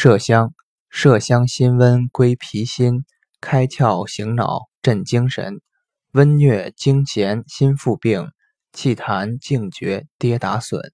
麝香麝香辛温归脾心，开窍醒脑，镇精神，温疟惊痫，心腹病，气痰，惊厥，跌打损。